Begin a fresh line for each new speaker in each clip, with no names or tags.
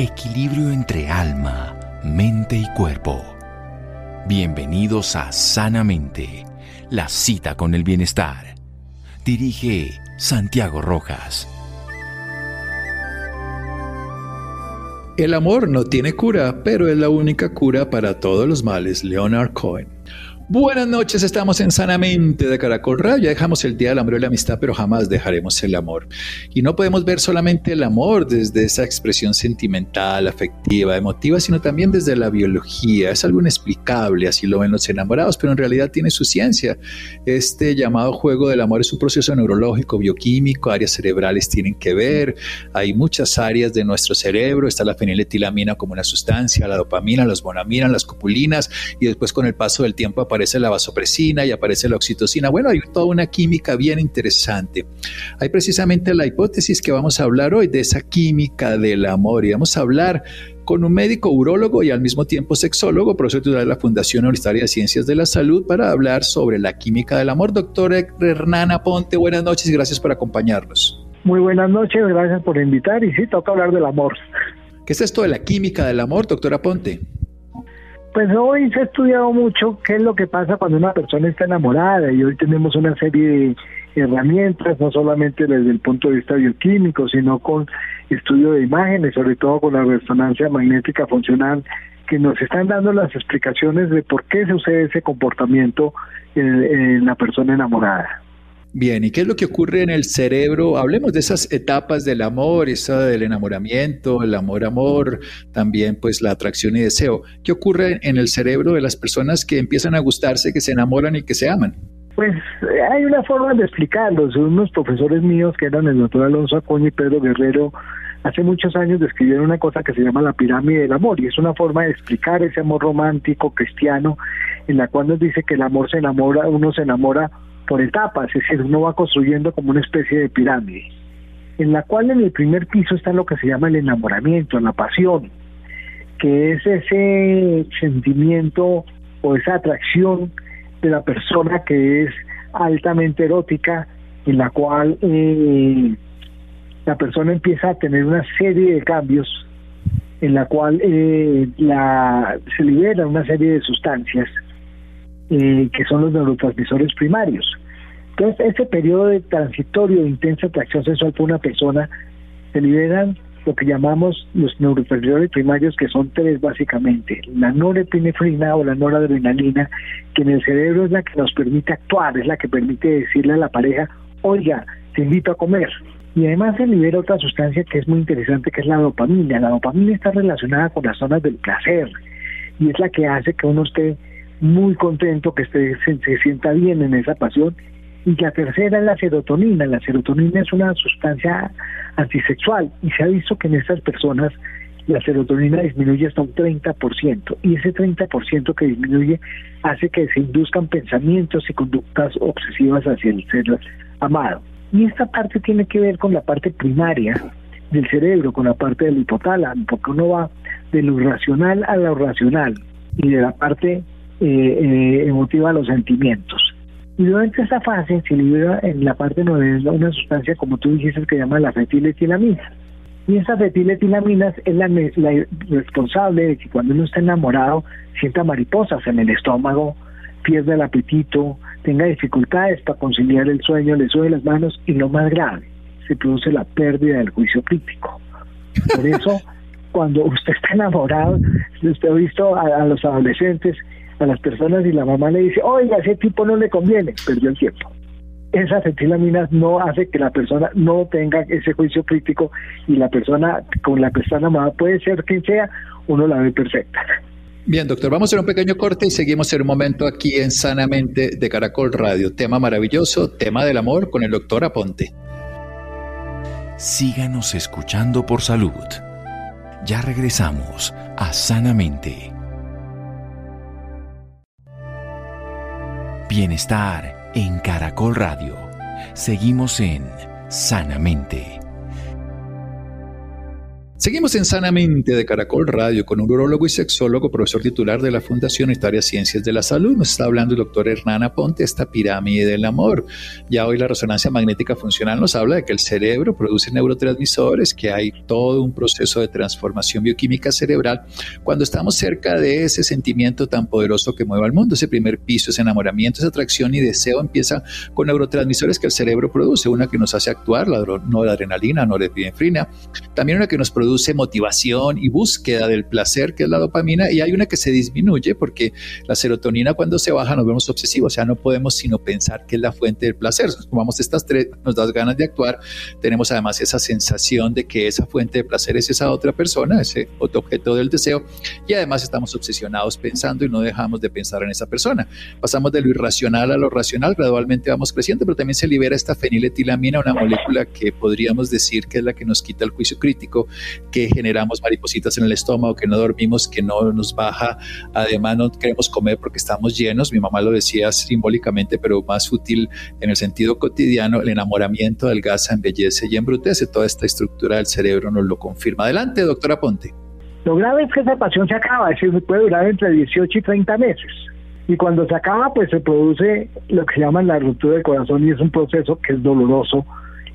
equilibrio entre alma, mente y cuerpo. Bienvenidos a Sanamente, la cita con el bienestar. Dirige Santiago Rojas.
El amor no tiene cura, pero es la única cura para todos los males. Leonard Cohen. Buenas noches, estamos en Sanamente de Caracol Radio. Ya dejamos el Día del Amor y la Amistad, pero jamás dejaremos el amor. Y no podemos ver solamente el amor desde esa expresión sentimental, afectiva, emotiva, sino también desde la biología. Es algo inexplicable, así lo ven los enamorados, pero en realidad tiene su ciencia. Este llamado juego del amor es un proceso neurológico, bioquímico, áreas cerebrales tienen que ver. Hay muchas áreas de nuestro cerebro. Está la feniletilamina como una sustancia, la dopamina, las bonaminas, las copulinas, y después con el paso del tiempo aparece aparece la vasopresina y aparece la oxitocina. Bueno, hay toda una química bien interesante. Hay precisamente la hipótesis que vamos a hablar hoy de esa química del amor y vamos a hablar con un médico urólogo y al mismo tiempo sexólogo, profesor de la Fundación Universitaria de Ciencias de la Salud, para hablar sobre la química del amor. Doctor Hernana Ponte, buenas noches y gracias por acompañarnos.
Muy buenas noches, gracias por invitar y sí, toca hablar del amor.
¿Qué es esto de la química del amor, doctora Ponte?
Pues hoy se ha estudiado mucho qué es lo que pasa cuando una persona está enamorada y hoy tenemos una serie de herramientas, no solamente desde el punto de vista bioquímico, sino con estudio de imágenes, sobre todo con la resonancia magnética funcional, que nos están dando las explicaciones de por qué sucede ese comportamiento en la persona enamorada.
Bien, ¿y qué es lo que ocurre en el cerebro? Hablemos de esas etapas del amor, esa del enamoramiento, el amor-amor, también pues la atracción y deseo. ¿Qué ocurre en el cerebro de las personas que empiezan a gustarse, que se enamoran y que se aman?
Pues hay una forma de explicarlo. Unos profesores míos, que eran el doctor Alonso Acuña y Pedro Guerrero, hace muchos años describieron una cosa que se llama la pirámide del amor y es una forma de explicar ese amor romántico cristiano en la cual nos dice que el amor se enamora, uno se enamora por etapas, es decir, uno va construyendo como una especie de pirámide, en la cual en el primer piso está lo que se llama el enamoramiento, la pasión, que es ese sentimiento o esa atracción de la persona que es altamente erótica, en la cual eh, la persona empieza a tener una serie de cambios, en la cual eh, la, se libera una serie de sustancias eh, que son los neurotransmisores primarios. Entonces, ese periodo de transitorio de intensa atracción sexual por una persona, se liberan lo que llamamos los neurotransmisores primarios, que son tres básicamente. La norepinefrina o la noradrenalina, que en el cerebro es la que nos permite actuar, es la que permite decirle a la pareja, oiga, te invito a comer. Y además se libera otra sustancia que es muy interesante, que es la dopamina. La dopamina está relacionada con las zonas del placer y es la que hace que uno esté muy contento, que esté, se, sienta bien en esa pasión. Y la tercera es la serotonina. La serotonina es una sustancia antisexual y se ha visto que en estas personas la serotonina disminuye hasta un 30% y ese 30% que disminuye hace que se induzcan pensamientos y conductas obsesivas hacia el ser amado. Y esta parte tiene que ver con la parte primaria del cerebro, con la parte del hipotálamo, porque uno va de lo racional a lo racional y de la parte eh, eh, emotiva los sentimientos. Y durante esta fase se libera en la parte novena una sustancia, como tú dijiste, que se llama la fetiletilamina. Y esa fetiletilamina es la, la responsable de que cuando uno está enamorado sienta mariposas en el estómago, pierda el apetito, tenga dificultades para conciliar el sueño, le sube las manos y lo más grave, se produce la pérdida del juicio crítico. Por eso, cuando usted está enamorado, usted ha visto a los adolescentes a las personas y la mamá le dice, oiga, ese tipo no le conviene, perdió el tiempo. Esa fetilamina no hace que la persona no tenga ese juicio crítico y la persona con la persona amada puede ser quien sea, uno la ve perfecta.
Bien, doctor, vamos a hacer un pequeño corte y seguimos en un momento aquí en Sanamente de Caracol Radio. Tema maravilloso, tema del amor con el doctor Aponte.
Síganos escuchando por salud. Ya regresamos a Sanamente. Bienestar en Caracol Radio. Seguimos en Sanamente.
Seguimos en Sanamente de Caracol Radio con un urologo y sexólogo, profesor titular de la Fundación Historia Ciencias de la Salud. Nos está hablando el doctor Hernán Aponte, esta pirámide del amor. Ya hoy la resonancia magnética funcional nos habla de que el cerebro produce neurotransmisores, que hay todo un proceso de transformación bioquímica cerebral cuando estamos cerca de ese sentimiento tan poderoso que mueve al mundo. Ese primer piso, ese enamoramiento, esa atracción y deseo empieza con neurotransmisores que el cerebro produce. Una que nos hace actuar, la noradrenalina, norepinefrina. También una que nos produce produce motivación y búsqueda del placer, que es la dopamina, y hay una que se disminuye porque la serotonina cuando se baja nos vemos obsesivos, o sea, no podemos sino pensar que es la fuente del placer. Tomamos estas tres, nos das ganas de actuar, tenemos además esa sensación de que esa fuente de placer es esa otra persona, ese otro objeto del deseo, y además estamos obsesionados pensando y no dejamos de pensar en esa persona. Pasamos de lo irracional a lo racional, gradualmente vamos creciendo, pero también se libera esta feniletilamina, una molécula que podríamos decir que es la que nos quita el juicio crítico que generamos maripositas en el estómago, que no dormimos, que no nos baja, además no queremos comer porque estamos llenos, mi mamá lo decía simbólicamente, pero más útil en el sentido cotidiano, el enamoramiento adelgaza, embellece y embrutece, toda esta estructura del cerebro nos lo confirma. Adelante, doctora Ponte.
Lo grave es que esa pasión se acaba, es decir, puede durar entre 18 y 30 meses. Y cuando se acaba, pues se produce lo que se llama la ruptura del corazón y es un proceso que es doloroso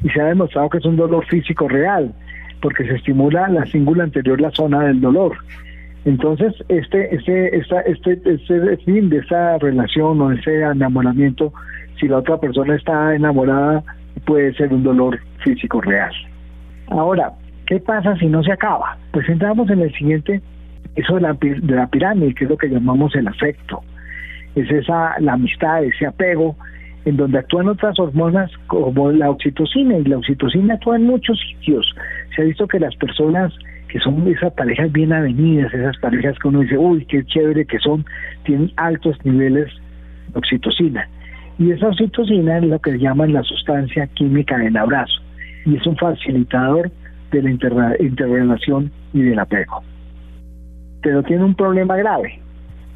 y se ha demostrado que es un dolor físico real porque se estimula la cingula anterior, la zona del dolor. Entonces, este, este, esta, este, este fin de esa relación o ese enamoramiento, si la otra persona está enamorada, puede ser un dolor físico real. Ahora, ¿qué pasa si no se acaba? Pues entramos en el siguiente, eso de la, de la pirámide, que es lo que llamamos el afecto. Es esa, la amistad, ese apego, en donde actúan otras hormonas como la oxitocina, y la oxitocina actúa en muchos sitios. Se ha visto que las personas que son esas parejas bien avenidas, esas parejas que uno dice, uy, qué chévere que son, tienen altos niveles de oxitocina. Y esa oxitocina es lo que llaman la sustancia química del abrazo, y es un facilitador de la interrelación y del apego. Pero tiene un problema grave,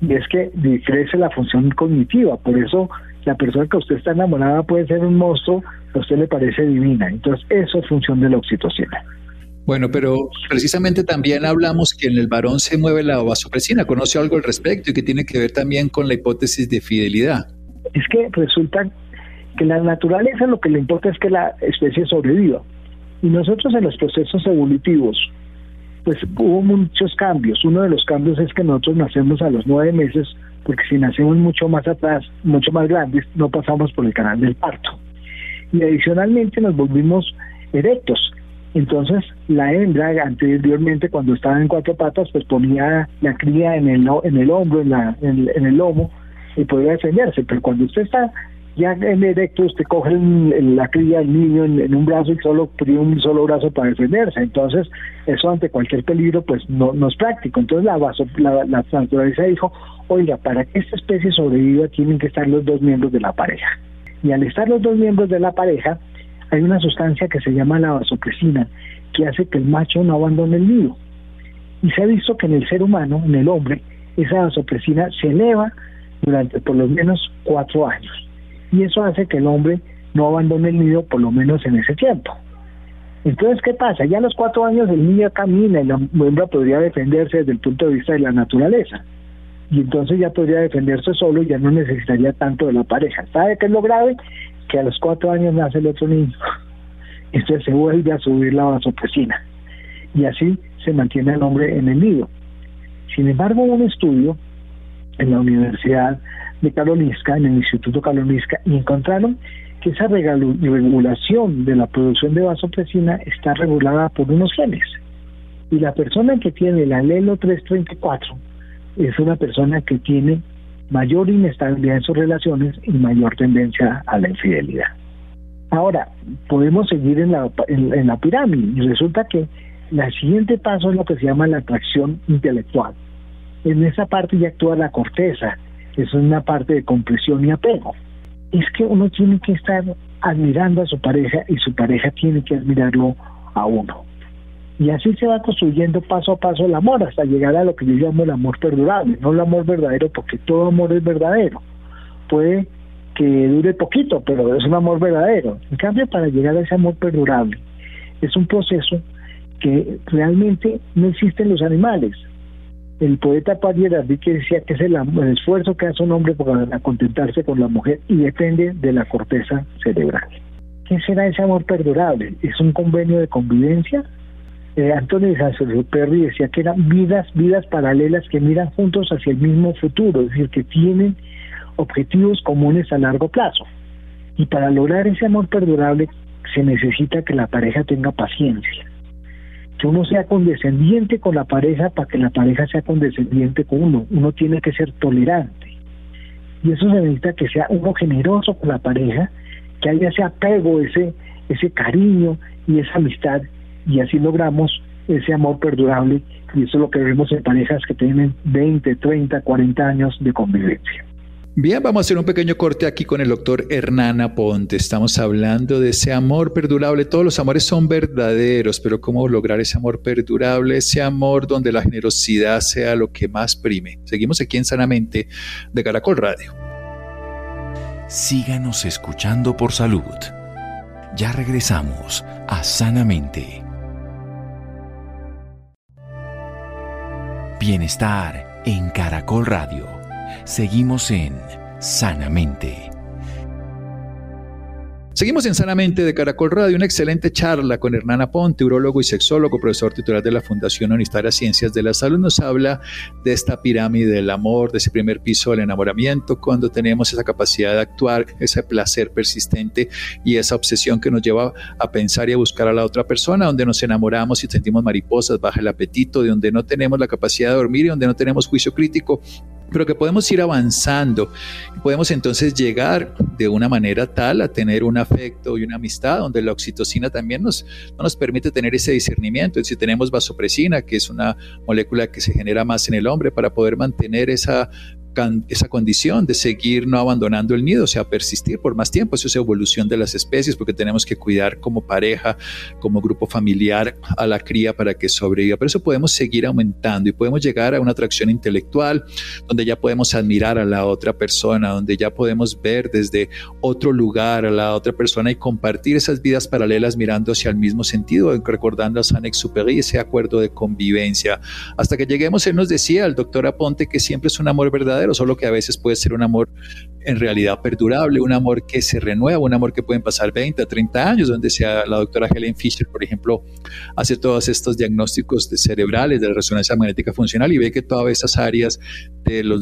y es que decrece la función cognitiva, por eso la persona que usted está enamorada puede ser un monstruo, a usted le parece divina. Entonces, eso es función de la oxitocina.
Bueno, pero precisamente también hablamos que en el varón se mueve la vasopresina. ¿Conoce algo al respecto y que tiene que ver también con la hipótesis de fidelidad?
Es que resulta que la naturaleza lo que le importa es que la especie sobreviva. Y nosotros en los procesos evolutivos, pues hubo muchos cambios. Uno de los cambios es que nosotros nacemos a los nueve meses porque si nacemos mucho más atrás, mucho más grandes, no pasamos por el canal del parto. Y adicionalmente nos volvimos erectos. Entonces, la hembra anteriormente, cuando estaba en cuatro patas, pues ponía la cría en el, en el hombro, en, la, en, el lomo, y podía defenderse. Pero cuando usted está ya en erecto, usted coge la cría, el niño en, un brazo y solo un solo brazo para defenderse. Entonces, eso ante cualquier peligro, pues no, es práctico. Entonces, la, la, la naturaleza dijo, oiga, para que esta especie sobreviva tienen que estar los dos miembros de la pareja. Y al estar los dos miembros de la pareja, hay una sustancia que se llama la vasopresina, que hace que el macho no abandone el nido. Y se ha visto que en el ser humano, en el hombre, esa vasopresina se eleva durante por lo menos cuatro años. Y eso hace que el hombre no abandone el nido por lo menos en ese tiempo. Entonces, ¿qué pasa? Ya a los cuatro años el niño camina y la hembra podría defenderse desde el punto de vista de la naturaleza y entonces ya podría defenderse solo y ya no necesitaría tanto de la pareja. ¿Sabe qué es lo grave? Que a los cuatro años nace el otro niño. Entonces se vuelve a subir la vasopresina y así se mantiene el hombre en el nido. Sin embargo, un estudio en la Universidad de Karolinska, en el Instituto Karolinska, y encontraron que esa regulación de la producción de vasopresina está regulada por unos genes. Y la persona que tiene el alelo 334 es una persona que tiene mayor inestabilidad en sus relaciones y mayor tendencia a la infidelidad. Ahora, podemos seguir en la, en, la pirámide y resulta que el siguiente paso es lo que se llama la atracción intelectual. En esa parte ya actúa la corteza, es una parte de compresión y apego. Es que uno tiene que estar admirando a su pareja y su pareja tiene que admirarlo a uno. Y así se va construyendo paso a paso el amor hasta llegar a lo que yo llamo el amor perdurable, no el amor verdadero, porque todo amor es verdadero. Puede que dure poquito, pero es un amor verdadero. En cambio, para llegar a ese amor perdurable, es un proceso que realmente no existen los animales. El poeta Padre que decía que es el, esfuerzo que hace un hombre para contentarse con la mujer y depende de la corteza cerebral. ¿Qué será ese amor perdurable? ¿Es un convenio de convivencia? Eh, Antonio de Perry decía que eran vidas, vidas paralelas que miran juntos hacia el mismo futuro, es decir, que tienen objetivos comunes a largo plazo. Y para lograr ese amor perdurable se necesita que la pareja tenga paciencia, que uno sea condescendiente con la pareja para que la pareja sea condescendiente con uno. Uno tiene que ser tolerante. Y eso se necesita que sea uno generoso con la pareja, que haya ese apego, ese, ese cariño y esa amistad. Y así logramos ese amor perdurable. Y eso es lo que vemos en parejas que tienen 20, 30, 40 años de convivencia.
Bien, vamos a hacer un pequeño corte aquí con el doctor Hernán Aponte. Estamos hablando de ese amor perdurable. Todos los amores son verdaderos, pero ¿cómo lograr ese amor perdurable? Ese amor donde la generosidad sea lo que más prime. Seguimos aquí en Sanamente de Caracol Radio.
Síganos escuchando por salud. Ya regresamos a Sanamente. Bienestar en Caracol Radio. Seguimos en Sanamente.
Seguimos en Sanamente de Caracol Radio, una excelente charla con Hernán Aponte, urologo y sexólogo, profesor titular de la Fundación Unistaria Ciencias de la Salud. Nos habla de esta pirámide del amor, de ese primer piso del enamoramiento, cuando tenemos esa capacidad de actuar, ese placer persistente y esa obsesión que nos lleva a pensar y a buscar a la otra persona, donde nos enamoramos y sentimos mariposas, baja el apetito, de donde no tenemos la capacidad de dormir y donde no tenemos juicio crítico pero que podemos ir avanzando. Podemos entonces llegar de una manera tal a tener un afecto y una amistad donde la oxitocina también nos, nos permite tener ese discernimiento. Si tenemos vasopresina, que es una molécula que se genera más en el hombre para poder mantener esa esa condición de seguir no abandonando el nido, o sea, persistir por más tiempo. Eso es evolución de las especies porque tenemos que cuidar como pareja, como grupo familiar a la cría para que sobreviva. Pero eso podemos seguir aumentando y podemos llegar a una atracción intelectual donde ya podemos admirar a la otra persona, donde ya podemos ver desde otro lugar a la otra persona y compartir esas vidas paralelas mirando hacia el mismo sentido, recordando a Saint-Exupéry ese acuerdo de convivencia. Hasta que lleguemos, él nos decía, el doctor Aponte, que siempre es un amor verdadero solo que a veces puede ser un amor en realidad perdurable, un amor que se renueva, un amor que pueden pasar 20 a 30 años, donde sea la doctora Helen Fisher, por ejemplo, hace todos estos diagnósticos de cerebrales de la resonancia magnética funcional y ve que todas esas áreas de los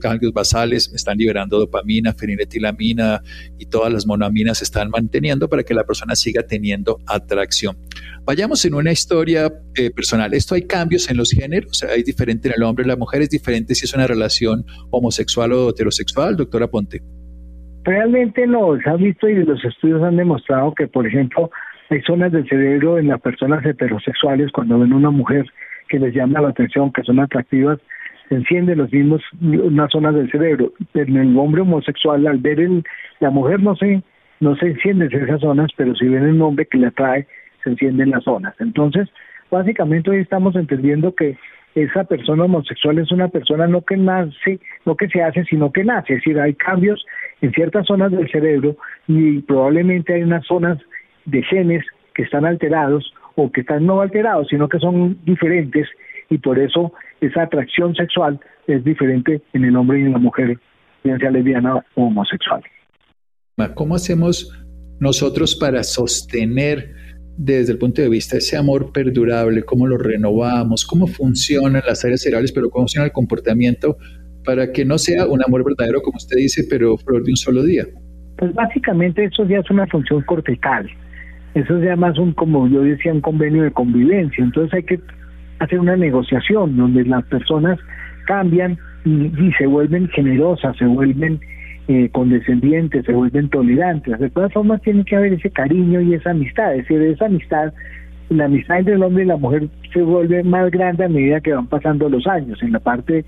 ganglios basales están liberando dopamina, feniletilamina y todas las monoaminas se están manteniendo para que la persona siga teniendo atracción. Vayamos en una historia eh, personal. Esto hay cambios en los géneros, hay diferente en el hombre, la mujer es diferente si es una relación homosexual o heterosexual, doctora Ponte.
Realmente no, se ha visto y los estudios han demostrado que, por ejemplo, hay zonas del cerebro en las personas heterosexuales cuando ven una mujer que les llama la atención, que son atractivas, se encienden los mismos unas zonas del cerebro. En el hombre homosexual, al ver el, la mujer no se no se encienden esas zonas, pero si ven un hombre que le atrae, se encienden las zonas. Entonces, básicamente hoy estamos entendiendo que esa persona homosexual es una persona no que nace, no que se hace, sino que nace. Es decir, hay cambios en ciertas zonas del cerebro y probablemente hay unas zonas de genes que están alterados o que están no alterados, sino que son diferentes y por eso esa atracción sexual es diferente en el hombre y en la mujer, bien sea lesbiana o homosexual.
¿Cómo hacemos nosotros para sostener desde el punto de vista de ese amor perdurable, cómo lo renovamos, cómo funcionan las áreas cerebrales, pero cómo funciona el comportamiento para que no sea un amor verdadero, como usted dice, pero flor de un solo día.
Pues básicamente eso ya es una función cortical. Eso ya más un, como yo decía, un convenio de convivencia. Entonces hay que hacer una negociación donde las personas cambian y se vuelven generosas, se vuelven eh, condescendientes, se vuelven tolerantes. De todas formas, tiene que haber ese cariño y esa amistad. Es decir, esa amistad, la amistad entre el hombre y la mujer se vuelve más grande a medida que van pasando los años. En la parte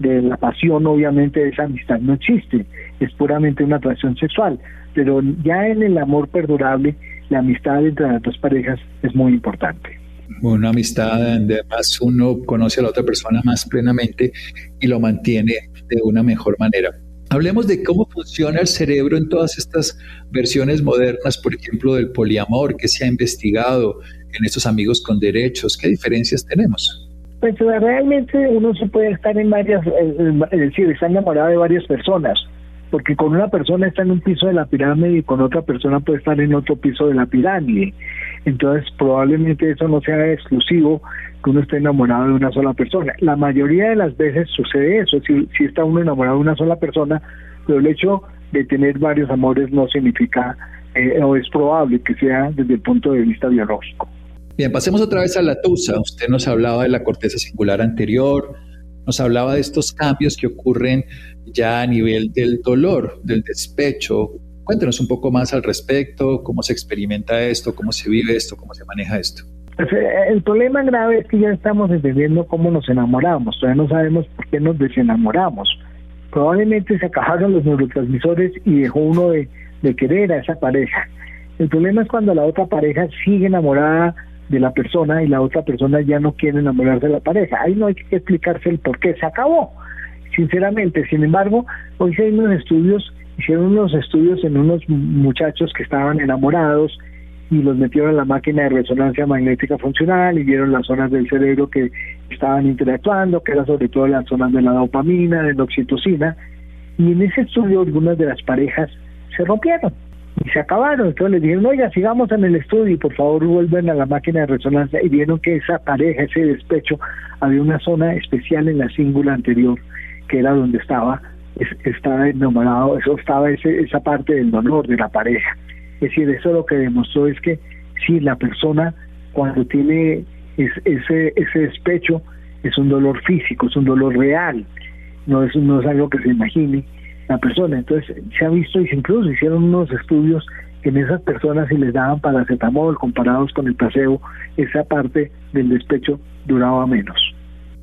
de la pasión, obviamente, esa amistad no existe. Es puramente una atracción sexual. Pero ya en el amor perdurable, la amistad entre las dos parejas es muy importante
una amistad donde además uno conoce a la otra persona más plenamente y lo mantiene de una mejor manera. Hablemos de cómo funciona el cerebro en todas estas versiones modernas, por ejemplo, del poliamor que se ha investigado en estos amigos con derechos. ¿Qué diferencias tenemos?
Pues realmente uno se puede estar en varias, es decir, está enamorado de varias personas, porque con una persona está en un piso de la pirámide y con otra persona puede estar en otro piso de la pirámide. Entonces probablemente eso no sea exclusivo que uno esté enamorado de una sola persona. La mayoría de las veces sucede eso, si, está uno enamorado de una sola persona, pero el hecho de tener varios amores no significa eh, o es probable que sea desde el punto de vista biológico.
Bien, pasemos otra vez a la tusa. Usted nos hablaba de la corteza singular anterior, nos hablaba de estos cambios que ocurren ya a nivel del dolor, del despecho. Cuéntenos un poco más al respecto, cómo se experimenta esto, cómo se vive esto, cómo se maneja esto.
Pues, eh, el problema grave es que ya estamos entendiendo cómo nos enamoramos, todavía no sabemos por qué nos desenamoramos. Probablemente se acabaron los neurotransmisores y dejó uno de, de querer a esa pareja. El problema es cuando la otra pareja sigue enamorada de la persona y la otra persona ya no quiere enamorarse de la pareja. Ahí no hay que explicarse el por qué, se acabó, sinceramente. Sin embargo, hoy se unos estudios, hicieron unos estudios en unos muchachos que estaban enamorados y los metieron en la máquina de resonancia magnética funcional y vieron las zonas del cerebro que estaban interactuando, que eran sobre todo las zonas de la dopamina, de la oxitocina, y en ese estudio algunas de las parejas se rompieron y se acabaron. Entonces les dijeron, oiga, sigamos en el estudio y por favor vuelven a la máquina de resonancia y vieron que esa pareja, ese despecho, había una zona especial en la cingula anterior, que era donde estaba, estaba enamorado, eso estaba ese, esa parte del dolor de la pareja. Es decir, eso lo que demostró es que si la persona cuando tiene ese, ese despecho es un dolor físico, es un dolor real, no es, no es algo que se imagine la persona. Entonces se ha visto incluso hicieron unos estudios en esas personas si les daban paracetamol comparados con el paseo, esa parte del despecho duraba menos.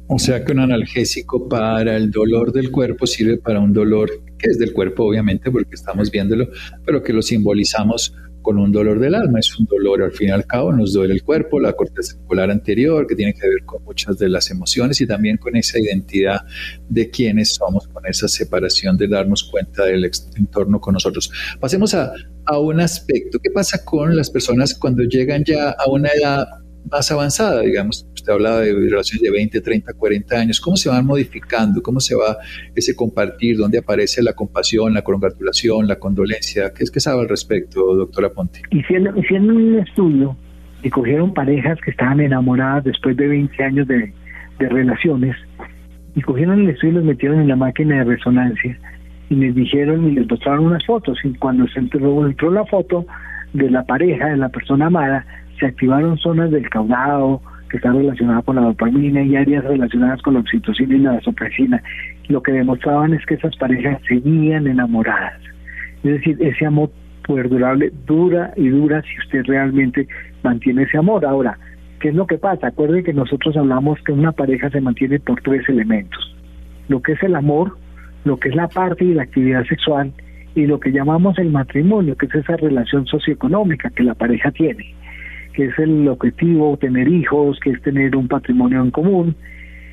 O sea que un analgésico para el dolor del cuerpo sirve para un dolor que es del cuerpo, obviamente, porque estamos viéndolo, pero que lo simbolizamos con un dolor del alma. Es un dolor, al fin y al cabo, nos duele el cuerpo, la corteza cerebral anterior, que tiene que ver con muchas de las emociones y también con esa identidad de quiénes somos, con esa separación de darnos cuenta del entorno con nosotros. Pasemos a, a un aspecto. ¿Qué pasa con las personas cuando llegan ya a una edad más avanzada, digamos, usted hablaba de relaciones de 20, 30, 40 años, ¿cómo se van modificando? ¿Cómo se va ese compartir? ¿Dónde aparece la compasión, la congratulación, la condolencia? ¿Qué es que sabe al respecto, doctora Ponte?
Hicieron, hicieron un estudio y cogieron parejas que estaban enamoradas después de 20 años de, de relaciones y cogieron el estudio y los metieron en la máquina de resonancia y les dijeron y les mostraron unas fotos y cuando se entró, entró la foto de la pareja, de la persona amada, se activaron zonas del caudado que están relacionadas con la dopamina y áreas relacionadas con la oxitocina y la vasopresina. Lo que demostraban es que esas parejas seguían enamoradas. Es decir, ese amor perdurable dura y dura si usted realmente mantiene ese amor. Ahora, ¿qué es lo que pasa? Acuerden que nosotros hablamos que una pareja se mantiene por tres elementos. Lo que es el amor, lo que es la parte y la actividad sexual y lo que llamamos el matrimonio, que es esa relación socioeconómica que la pareja tiene que es el objetivo, tener hijos, que es tener un patrimonio en común,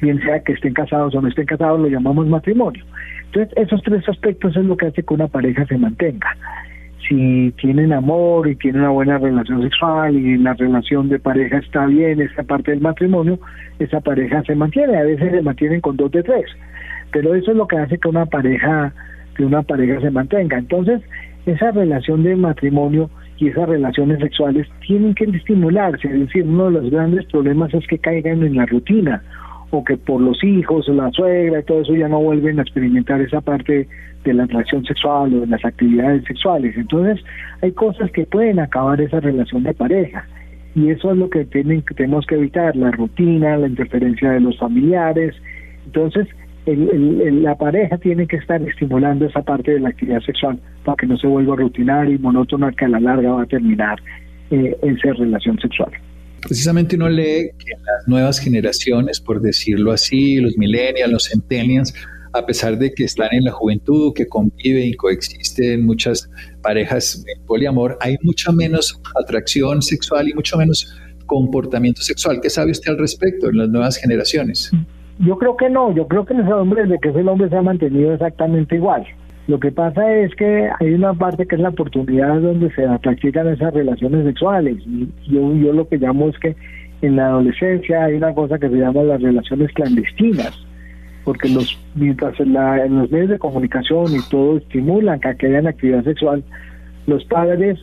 bien sea que estén casados o no estén casados, lo llamamos matrimonio. Entonces, esos tres aspectos es lo que hace que una pareja se mantenga. Si tienen amor y tienen una buena relación sexual y la relación de pareja está bien, esa parte del matrimonio, esa pareja se mantiene. A veces se mantienen con dos de tres, pero eso es lo que hace que una pareja que una pareja se mantenga. Entonces, esa relación de matrimonio y esas relaciones sexuales tienen que estimularse, es decir, uno de los grandes problemas es que caigan en la rutina o que por los hijos, la suegra y todo eso ya no vuelven a experimentar esa parte de la atracción sexual o de las actividades sexuales. Entonces, hay cosas que pueden acabar esa relación de pareja y eso es lo que tienen, tenemos que evitar, la rutina, la interferencia de los familiares. Entonces, la pareja tiene que estar estimulando esa parte de la actividad sexual para que no se vuelva rutinaria y monótona que a la larga va a terminar eh, en ser relación sexual.
Precisamente uno lee que las nuevas generaciones, por decirlo así, los millennials, los centennials, a pesar de que están en la juventud, que conviven y coexisten muchas parejas en poliamor, hay mucha menos atracción sexual y mucho menos comportamiento sexual. ¿Qué sabe usted al respecto en las nuevas generaciones?
Yo creo que no, yo creo que los hombres, de que ese hombre se ha mantenido exactamente igual. Lo que pasa es que hay una parte que es la oportunidad donde se practican esas relaciones sexuales. Y yo, yo lo que llamo es que en la adolescencia hay una cosa que se llama las relaciones clandestinas, porque los mientras en, en los medios de comunicación y todo estimulan que, hayan actividad sexual, los padres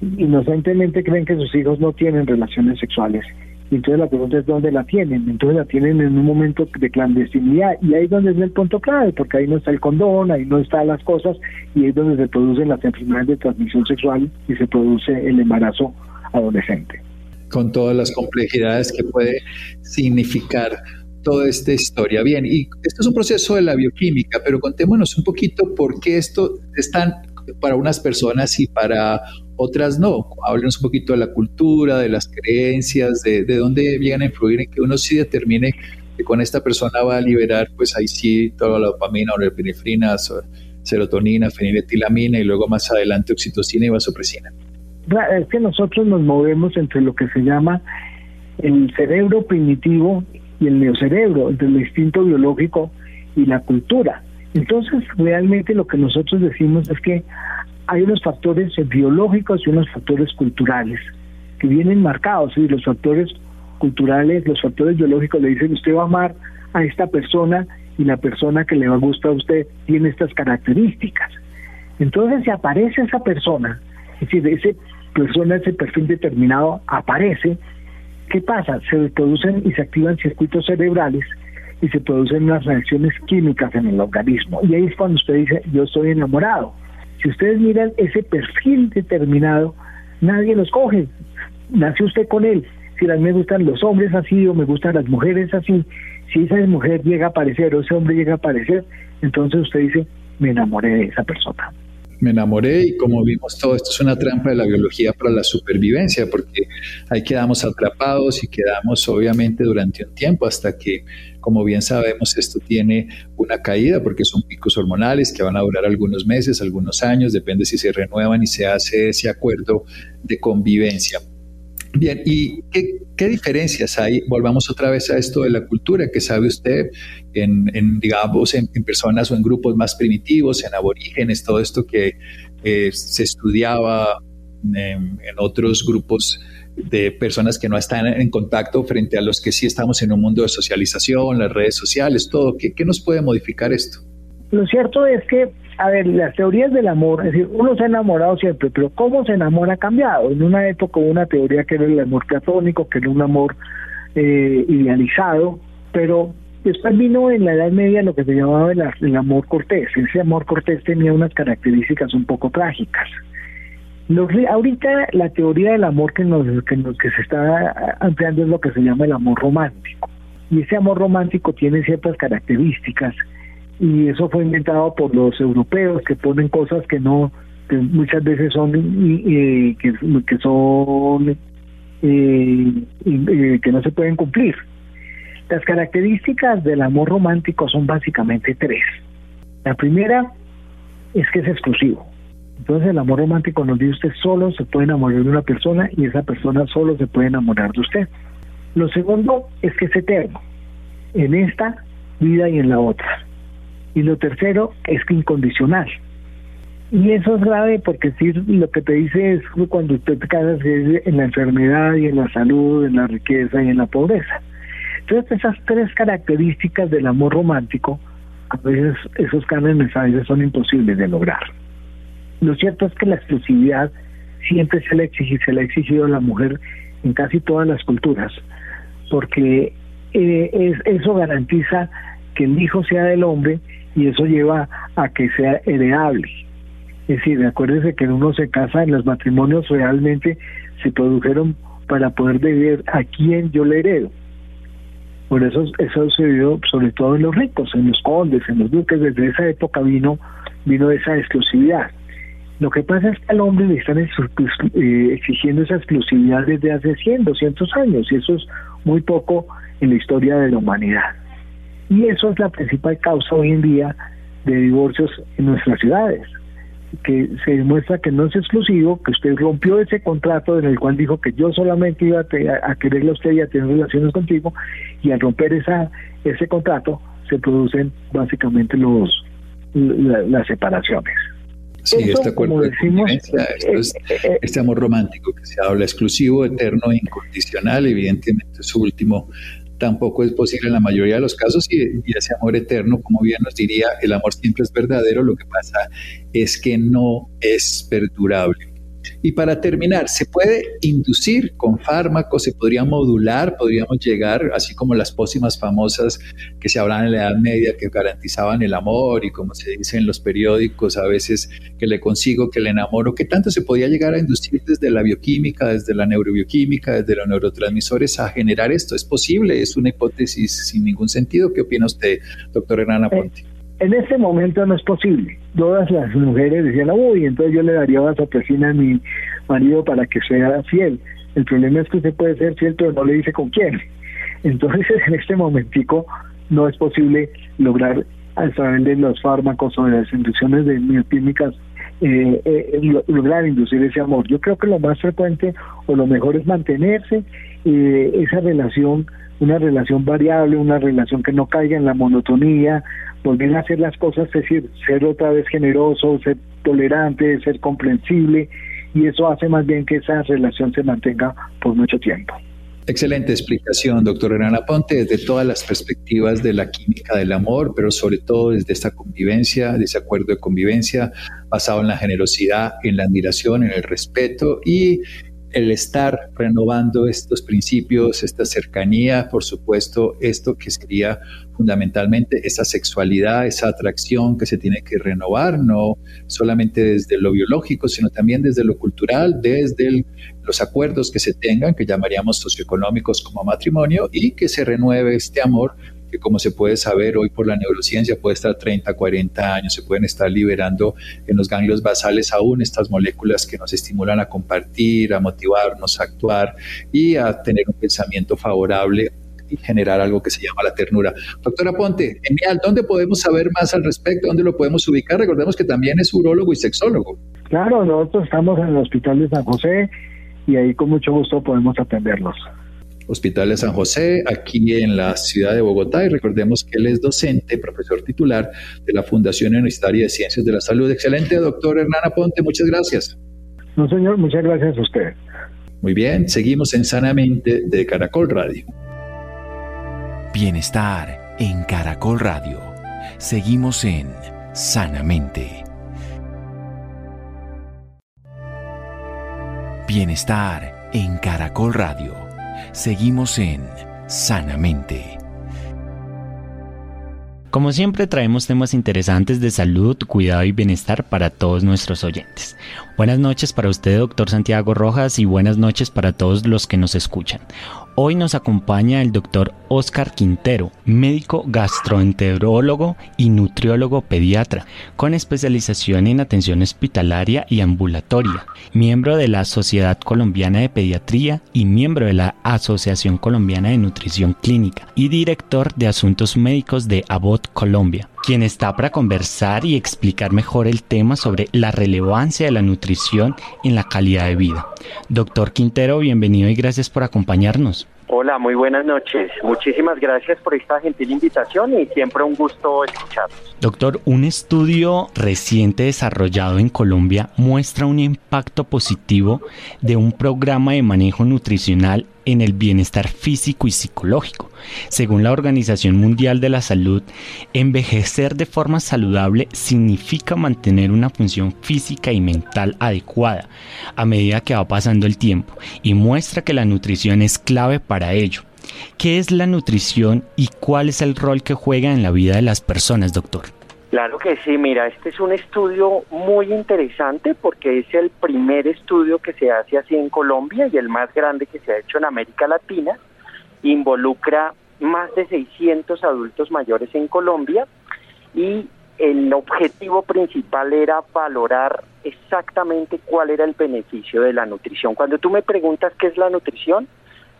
inocentemente creen que sus hijos no tienen relaciones sexuales y entonces la pregunta es dónde la tienen. Entonces la tienen en un momento de clandestinidad y ahí es donde es el punto clave, porque ahí no está el condón, ahí no están las cosas y es donde se producen las enfermedades de transmisión sexual y se produce el embarazo adolescente.
Con todas las complejidades que puede significar toda esta historia. Bien, y esto es un proceso de la bioquímica, pero contémonos un poquito por qué esto es tan para unas personas y para otras no. Háblenos un poquito de la cultura, de las creencias, de, de dónde llegan a influir en que uno sí determine que con esta persona va a liberar, pues ahí sí, toda la dopamina, norepinefrina, serotonina, feniletilamina y luego más adelante oxitocina y vasopresina.
Es que nosotros nos movemos entre lo que se llama el cerebro primitivo y el neocerebro, entre el instinto biológico y la cultura. Entonces, realmente lo que nosotros decimos es que hay unos factores biológicos y unos factores culturales que vienen marcados. Y los factores culturales, los factores biológicos le dicen, usted va a amar a esta persona y la persona que le va a gustar a usted tiene estas características. Entonces, si aparece esa persona, es decir, esa persona, ese perfil determinado aparece, ¿qué pasa? Se producen y se activan circuitos cerebrales y se producen unas reacciones químicas en el organismo. Y ahí es cuando usted dice, yo estoy enamorado. Si ustedes miran ese perfil determinado, nadie los coge. Nace usted con él. Si a mí me gustan los hombres así o me gustan las mujeres así, si esa mujer llega a aparecer o ese hombre llega a aparecer, entonces usted dice, me enamoré de esa persona
me enamoré y como vimos todo esto es una trampa de la biología para la supervivencia porque ahí quedamos atrapados y quedamos obviamente durante un tiempo hasta que como bien sabemos esto tiene una caída porque son picos hormonales que van a durar algunos meses, algunos años, depende si se renuevan y se hace ese acuerdo de convivencia. Bien, ¿y qué, diferencias hay? Volvamos otra vez a esto de la cultura, que sabe usted en, digamos, en, personas o en grupos más primitivos, en aborígenes, todo esto que eh, se estudiaba en, otros grupos de personas que no están en contacto frente a los que sí estamos en un mundo de socialización, las redes sociales, todo. ¿Qué, qué nos puede modificar esto?
Lo cierto es que a ver, las teorías del amor, es decir, uno se ha enamorado siempre, pero cómo se enamora ha cambiado. En una época hubo una teoría que era el amor platónico, que era un amor eh, idealizado, pero después vino en la Edad Media lo que se llamaba el, amor cortés. Ese amor cortés tenía unas características un poco trágicas. Los, ahorita la teoría del amor que, nos, que, se está ampliando es lo que se llama el amor romántico. Y ese amor romántico tiene ciertas características y eso fue inventado por los europeos que ponen cosas que no que muchas veces son que, que son eh, eh, que no se pueden cumplir. Las características del amor romántico son básicamente tres. La primera es que es exclusivo entonces el amor romántico nos dice usted solo se puede enamorar de una persona y esa persona solo se puede enamorar de usted lo segundo es que es eterno en esta vida y en la otra y lo tercero es que incondicional. Y eso es grave porque si lo que te dice es cuando usted te casas en la enfermedad y en la salud, en la riqueza y en la pobreza. Entonces esas tres características del amor romántico, a veces esos a veces son imposibles de lograr. Lo cierto es que la exclusividad siempre se le, se le ha exigido a la mujer en casi todas las culturas, porque eh, es, eso garantiza que el hijo sea del hombre y eso lleva a que sea heredable. Es decir, acuérdense que uno se casa, en los matrimonios realmente se produjeron para poder ver a quién yo le heredo. Por eso eso se vio sobre todo en los ricos, en los condes, en los duques, desde esa época vino, vino esa exclusividad. Lo que pasa es que al hombre le están eh, exigiendo esa exclusividad desde hace 100, 200 años, y eso es muy poco en la historia de la humanidad. Y eso es la principal causa hoy en día de divorcios en nuestras ciudades, que se demuestra que no es exclusivo, que usted rompió ese contrato en el cual dijo que yo solamente iba a, quererle a usted y a tener relaciones contigo, y al romper esa ese contrato se producen básicamente los las separaciones.
Sí, este acuerdo de decimos, eh, eh, eh, este amor romántico que se habla, exclusivo, eterno, incondicional, evidentemente su último tampoco es posible en la mayoría de los casos y, y, ese amor eterno, como bien nos diría, el amor siempre es verdadero, lo que pasa es que no es perdurable. Y para terminar, ¿se puede inducir con fármacos? ¿Se podría modular? ¿Podríamos llegar, así como las pócimas famosas que se hablan en la Edad Media, que garantizaban el amor y como se dice en los periódicos a veces, que le consigo, que le enamoro? ¿Qué tanto se podía llegar a inducir desde la bioquímica, desde la neurobioquímica, desde los neurotransmisores a generar esto? ¿Es posible? ¿Es una hipótesis sin ningún sentido? ¿Qué opina usted, doctor Hernán Aponte?
En este momento no es posible. Todas las mujeres decían, uy, entonces yo le daría vasopresina a mi marido para que sea fiel. El problema es que usted puede ser fiel, pero no le dice con quién. Entonces, en este momentico no es posible lograr a través de los fármacos o de las inducciones de bioquímicas eh, eh, lograr inducir ese amor. Yo creo que lo más frecuente o lo mejor es mantenerse eh, esa relación, una relación variable, una relación que no caiga en la monotonía, volver a hacer las cosas, es decir, ser otra vez generoso, ser tolerante, ser comprensible, y eso hace más bien que esa relación se mantenga por mucho tiempo.
Excelente explicación, doctor Hernán Aponte, desde todas las perspectivas de la química del amor, pero sobre todo desde esta convivencia, de ese acuerdo de convivencia basado en la generosidad, en la admiración, en el respeto y el estar renovando estos principios, esta cercanía, por supuesto, esto que sería fundamentalmente esa sexualidad, esa atracción que se tiene que renovar, no solamente desde lo biológico, sino también desde lo cultural, desde los acuerdos que se tengan, que llamaríamos socioeconómicos como matrimonio, y que se renueve este amor que como se puede saber hoy por la neurociencia puede estar 30, 40 años, se pueden estar liberando en los ganglios basales aún estas moléculas que nos estimulan a compartir, a motivarnos, a actuar y a tener un pensamiento favorable y generar algo que se llama la ternura. Doctora Ponte, genial, ¿dónde podemos saber más al respecto? ¿Dónde lo podemos ubicar? Recordemos que también es urólogo y sexólogo.
Claro, nosotros estamos en el Hospital de San José y ahí con mucho gusto podemos atenderlos.
Hospital de San José, aquí en la ciudad de Bogotá. Y recordemos que él es docente, profesor titular de la Fundación Universitaria de Ciencias de la Salud. Excelente, doctor Hernán Aponte, muchas gracias.
No, señor, muchas gracias a usted.
Muy bien, seguimos en Sanamente de Caracol Radio.
Bienestar en Caracol Radio. Seguimos en Sanamente. Bienestar en Caracol Radio Seguimos en Sanamente.
Como siempre traemos temas interesantes de salud, cuidado y bienestar para todos nuestros oyentes. Buenas noches para usted, doctor Santiago Rojas, y buenas noches para todos los que nos escuchan. Hoy nos acompaña el doctor Oscar Quintero, médico gastroenterólogo y nutriólogo pediatra, con especialización en atención hospitalaria y ambulatoria, miembro de la Sociedad Colombiana de Pediatría y miembro de la Asociación Colombiana de Nutrición Clínica y director de Asuntos Médicos de Abot Colombia quien está para conversar y explicar mejor el tema sobre la relevancia de la nutrición en la calidad de vida. Doctor Quintero, bienvenido y gracias por acompañarnos.
Hola, muy buenas noches. Muchísimas gracias por esta gentil invitación y siempre un gusto escucharlos.
Doctor, un estudio reciente desarrollado en Colombia muestra un impacto positivo de un programa de manejo nutricional en el bienestar físico y psicológico. Según la Organización Mundial de la Salud, envejecer de forma saludable significa mantener una función física y mental adecuada a medida que va pasando el tiempo y muestra que la nutrición es clave para ello. ¿Qué es la nutrición y cuál es el rol que juega en la vida de las personas, doctor?
Claro que sí, mira, este es un estudio muy interesante porque es el primer estudio que se hace así en Colombia y el más grande que se ha hecho en América Latina. Involucra más de 600 adultos mayores en Colombia y el objetivo principal era valorar exactamente cuál era el beneficio de la nutrición. Cuando tú me preguntas qué es la nutrición,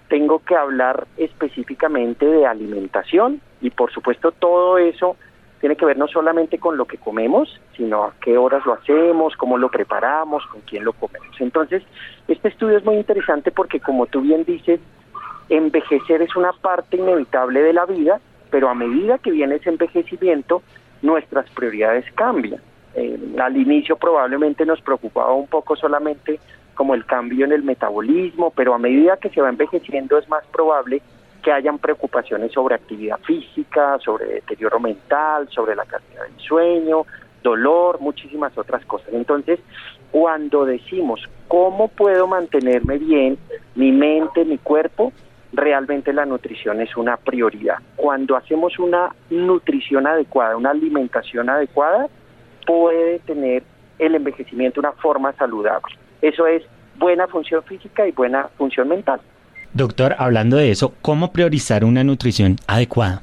tengo que hablar específicamente de alimentación y por supuesto todo eso tiene que ver no solamente con lo que comemos, sino a qué horas lo hacemos, cómo lo preparamos, con quién lo comemos. Entonces, este estudio es muy interesante porque, como tú bien dices, envejecer es una parte inevitable de la vida, pero a medida que viene ese envejecimiento, nuestras prioridades cambian. Eh, al inicio probablemente nos preocupaba un poco solamente como el cambio en el metabolismo, pero a medida que se va envejeciendo es más probable que hayan preocupaciones sobre actividad física, sobre deterioro mental, sobre la calidad del sueño, dolor, muchísimas otras cosas. Entonces, cuando decimos cómo puedo mantenerme bien, mi mente, mi cuerpo, realmente la nutrición es una prioridad. Cuando hacemos una nutrición adecuada, una alimentación adecuada, puede tener el envejecimiento una forma saludable. Eso es buena función física y buena función mental.
Doctor, hablando de eso, ¿cómo priorizar una nutrición adecuada?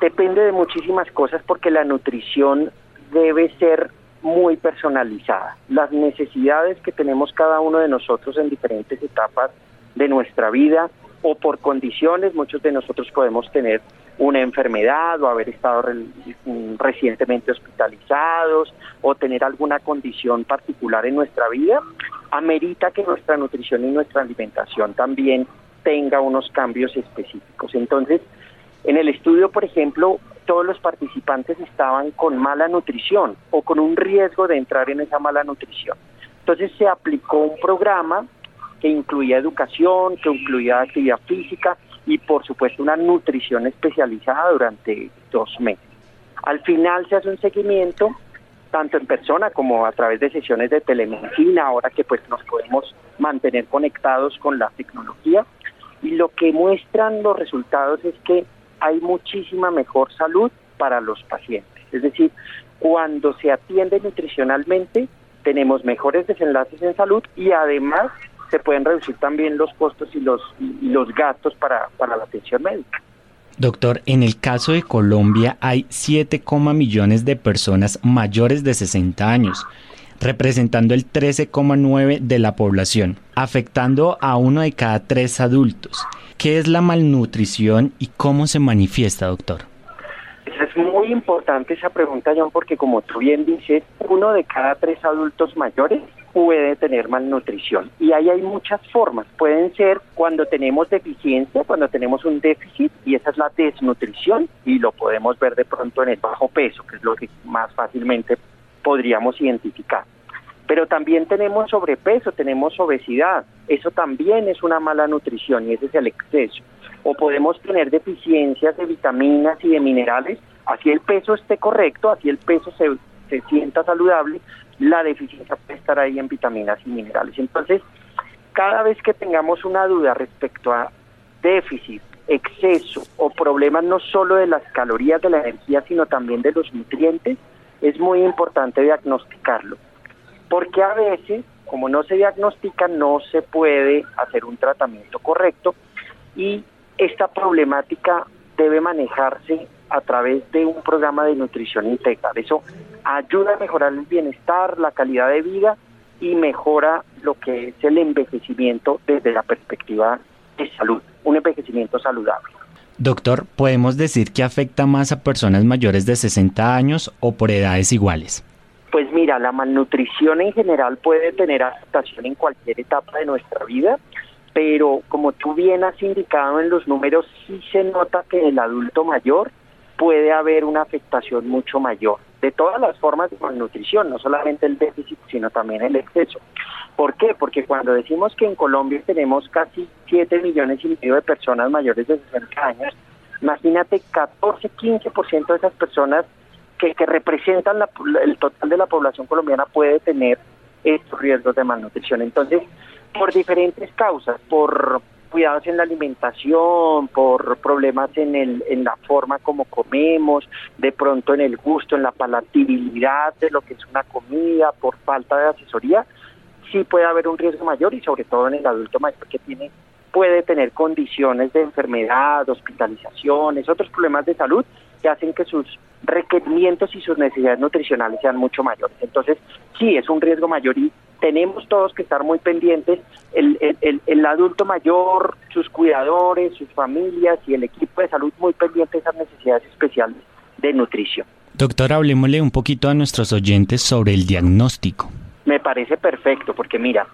Depende de muchísimas cosas porque la nutrición debe ser muy personalizada. Las necesidades que tenemos cada uno de nosotros en diferentes etapas de nuestra vida o por condiciones, muchos de nosotros podemos tener una enfermedad o haber estado recientemente hospitalizados o tener alguna condición particular en nuestra vida, amerita que nuestra nutrición y nuestra alimentación también tenga unos cambios específicos. Entonces, en el estudio, por ejemplo, todos los participantes estaban con mala nutrición o con un riesgo de entrar en esa mala nutrición. Entonces se aplicó un programa que incluía educación, que incluía actividad física y por supuesto una nutrición especializada durante dos meses. Al final se hace un seguimiento tanto en persona como a través de sesiones de telemedicina, ahora que pues nos podemos mantener conectados con la tecnología y lo que muestran los resultados es que hay muchísima mejor salud para los pacientes. Es decir, cuando se atiende nutricionalmente, tenemos mejores desenlaces en salud y además se pueden reducir también los costos y los, los gastos para, para la atención médica.
Doctor, en el caso de Colombia hay 7, millones de personas mayores de 60 años, representando el 13,9 de la población, afectando a uno de cada tres adultos. ¿Qué es la malnutrición y cómo se manifiesta, doctor?
Es muy importante esa pregunta, John, porque como tú bien dices, uno de cada tres adultos mayores puede tener malnutrición. Y ahí hay muchas formas. Pueden ser cuando tenemos deficiencia, cuando tenemos un déficit, y esa es la desnutrición, y lo podemos ver de pronto en el bajo peso, que es lo que más fácilmente podríamos identificar. Pero también tenemos sobrepeso, tenemos obesidad. Eso también es una mala nutrición y ese es el exceso. O podemos tener deficiencias de vitaminas y de minerales. Así el peso esté correcto, así el peso se, se sienta saludable, la deficiencia puede estar ahí en vitaminas y minerales. Entonces, cada vez que tengamos una duda respecto a déficit, exceso o problemas no solo de las calorías de la energía, sino también de los nutrientes, es muy importante diagnosticarlo porque a veces, como no se diagnostica, no se puede hacer un tratamiento correcto y esta problemática debe manejarse a través de un programa de nutrición integral. Eso ayuda a mejorar el bienestar, la calidad de vida y mejora lo que es el envejecimiento desde la perspectiva de salud, un envejecimiento saludable.
Doctor, ¿podemos decir que afecta más a personas mayores de 60 años o por edades iguales?
Pues mira, la malnutrición en general puede tener afectación en cualquier etapa de nuestra vida, pero como tú bien has indicado en los números, sí se nota que en el adulto mayor puede haber una afectación mucho mayor de todas las formas de malnutrición, no solamente el déficit, sino también el exceso. ¿Por qué? Porque cuando decimos que en Colombia tenemos casi 7 millones y medio de personas mayores de 60 años, imagínate 14, 15% de esas personas que, representan el total de la población colombiana puede tener estos riesgos de malnutrición. Entonces, por diferentes causas, por cuidados en la alimentación, por problemas en, el, en la forma como comemos, de pronto en el gusto, en la palatabilidad de lo que es una comida, por falta de asesoría, sí puede haber un riesgo mayor y sobre todo en el adulto mayor que tiene puede tener condiciones de enfermedad, hospitalizaciones, otros problemas de salud que hacen que sus requerimientos y sus necesidades nutricionales sean mucho mayores. Entonces, sí, es un riesgo mayor y tenemos todos que estar muy pendientes, el, el, adulto mayor, sus cuidadores, sus familias y el equipo de salud muy pendientes de esas necesidades especiales de nutrición.
Doctor, hablemosle un poquito a nuestros oyentes sobre el diagnóstico.
Me parece perfecto, porque mira,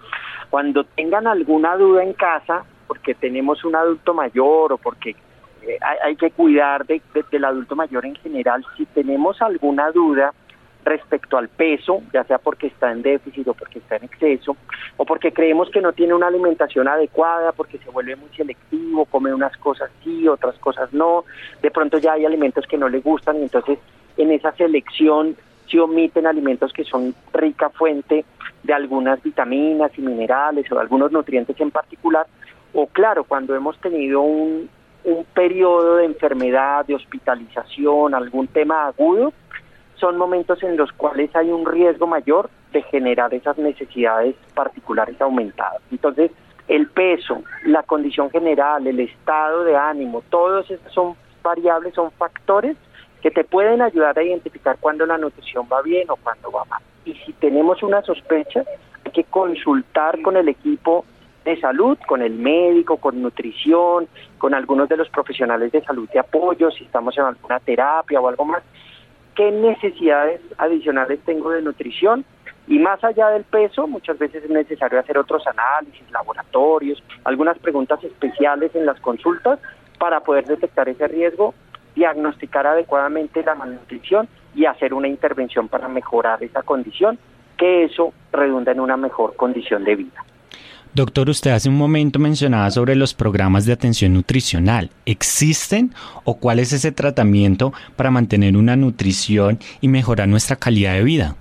cuando tengan alguna duda en casa, porque tenemos un adulto mayor o porque eh, hay, que cuidar del adulto mayor en general. Si tenemos alguna duda respecto al peso, ya sea porque está en déficit o porque está en exceso, o porque creemos que no tiene una alimentación adecuada, porque se vuelve muy selectivo, come unas cosas sí, otras cosas no, de pronto ya hay alimentos que no le gustan y entonces en esa selección se omiten alimentos que son rica fuente de algunas vitaminas y minerales o de algunos nutrientes en particular, o claro, cuando hemos tenido un, un periodo de enfermedad, de hospitalización, algún tema agudo, son momentos en los cuales hay un riesgo mayor de generar esas necesidades particulares aumentadas. Entonces, el peso, la condición general, el estado de ánimo, todos esos son variables, son factores que te pueden ayudar a identificar cuando la nutrición va bien o cuando va mal. Y si tenemos una sospecha, hay que consultar con el equipo de salud, con el médico, con nutrición, con algunos de los profesionales de salud de apoyo, si estamos en alguna terapia o algo más, qué necesidades adicionales tengo de nutrición y más allá del peso, muchas veces es necesario hacer otros análisis, laboratorios, algunas preguntas especiales en las consultas para poder detectar ese riesgo, diagnosticar adecuadamente la malnutrición y hacer una intervención para mejorar esa condición, que eso redunda en una mejor condición de vida.
Doctor, usted hace un momento mencionaba sobre los programas de atención nutricional. ¿Existen o cuál es ese tratamiento para mantener una nutrición y mejorar nuestra calidad de vida?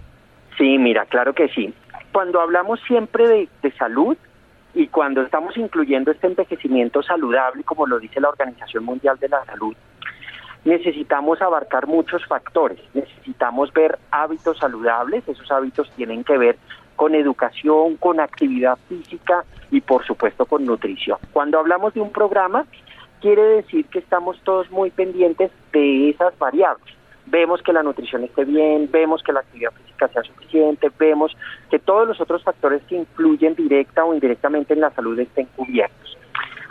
Sí, mira, claro que sí. Cuando hablamos siempre de, de salud y cuando estamos incluyendo este envejecimiento saludable, como lo dice la Organización Mundial de la Salud, necesitamos abarcar muchos factores. Necesitamos ver hábitos saludables, esos hábitos tienen que ver con educación, con actividad física y por supuesto con nutrición. Cuando hablamos de un programa, quiere decir que estamos todos muy pendientes de esas variables. Vemos que la nutrición esté bien, vemos que la actividad física sea suficiente, vemos que todos los otros factores que influyen directa o indirectamente en la salud estén cubiertos.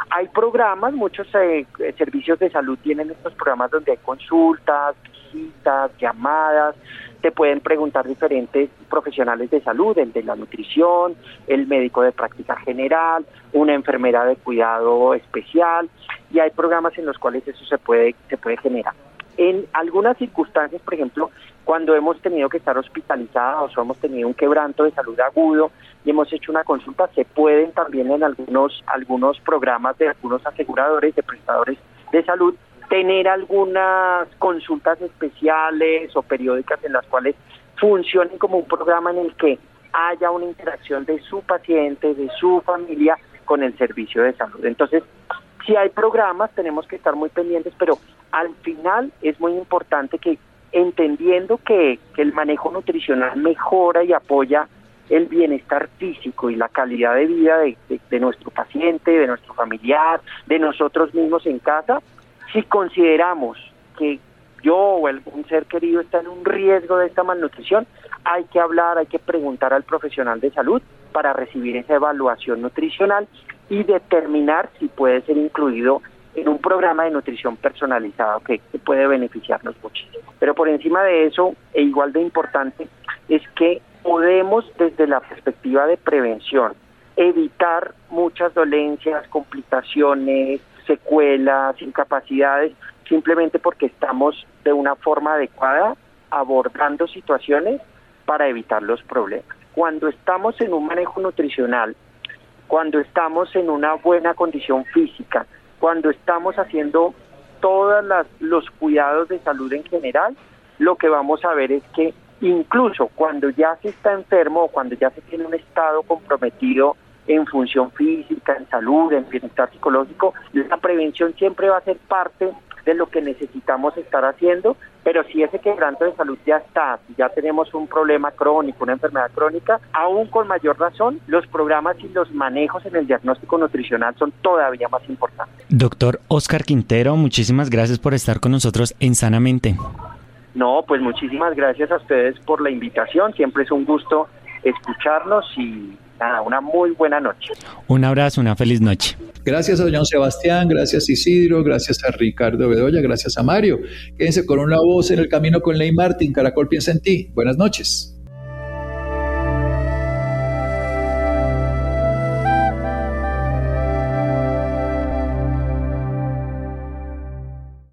Hay programas, muchos eh, servicios de salud tienen estos programas donde hay consultas, visitas, llamadas, te pueden preguntar diferentes profesionales de salud, el de la nutrición, el médico de práctica general, una enfermera de cuidado especial, y hay programas en los cuales eso se puede, se puede generar. En algunas circunstancias, por ejemplo, cuando hemos tenido que estar hospitalizados o hemos tenido un quebranto de salud agudo y hemos hecho una consulta, se pueden también en algunos, algunos programas de algunos aseguradores, de prestadores de salud, tener algunas consultas especiales o periódicas en las cuales funcionen como un programa en el que haya una interacción de su paciente, de su familia con el servicio de salud. Entonces, si hay programas, tenemos que estar muy pendientes, pero al final es muy importante que entendiendo que, el manejo nutricional mejora y apoya el bienestar físico y la calidad de vida de nuestro paciente, de nuestro familiar, de nosotros mismos en casa, si consideramos que yo o algún ser querido está en un riesgo de esta malnutrición, hay que hablar, hay que preguntar al profesional de salud para recibir esa evaluación nutricional y determinar si puede ser incluido en un programa de nutrición personalizado que, puede beneficiarnos muchísimo. Pero por encima de eso, e igual de importante, es que podemos desde la perspectiva de prevención evitar muchas dolencias, complicaciones, secuelas, incapacidades, simplemente porque estamos de una forma adecuada abordando situaciones para evitar los problemas. Cuando estamos en un manejo nutricional, cuando estamos en una buena condición física, cuando estamos haciendo todos los cuidados de salud en general, lo que vamos a ver es que incluso cuando ya se está enfermo o cuando ya se tiene un estado comprometido en función física, en salud, en bienestar psicológico. La prevención siempre va a ser parte de lo que necesitamos estar haciendo, pero si ese quebranto de salud ya está, si ya tenemos un problema crónico, una enfermedad crónica, aún con mayor razón, los programas y los manejos en el diagnóstico nutricional son todavía más importantes.
Doctor Oscar Quintero, muchísimas gracias por estar con nosotros en Sanamente.
No, pues muchísimas gracias a ustedes por la invitación, siempre es un gusto escucharnos y nada, una muy buena noche.
Un abrazo, una feliz noche.
Gracias a don Sebastián, gracias Isidro, gracias a Ricardo Bedoya, gracias a Mario. Quédense con una voz en el camino con Ley Martin. Caracol piensa en ti. Buenas noches.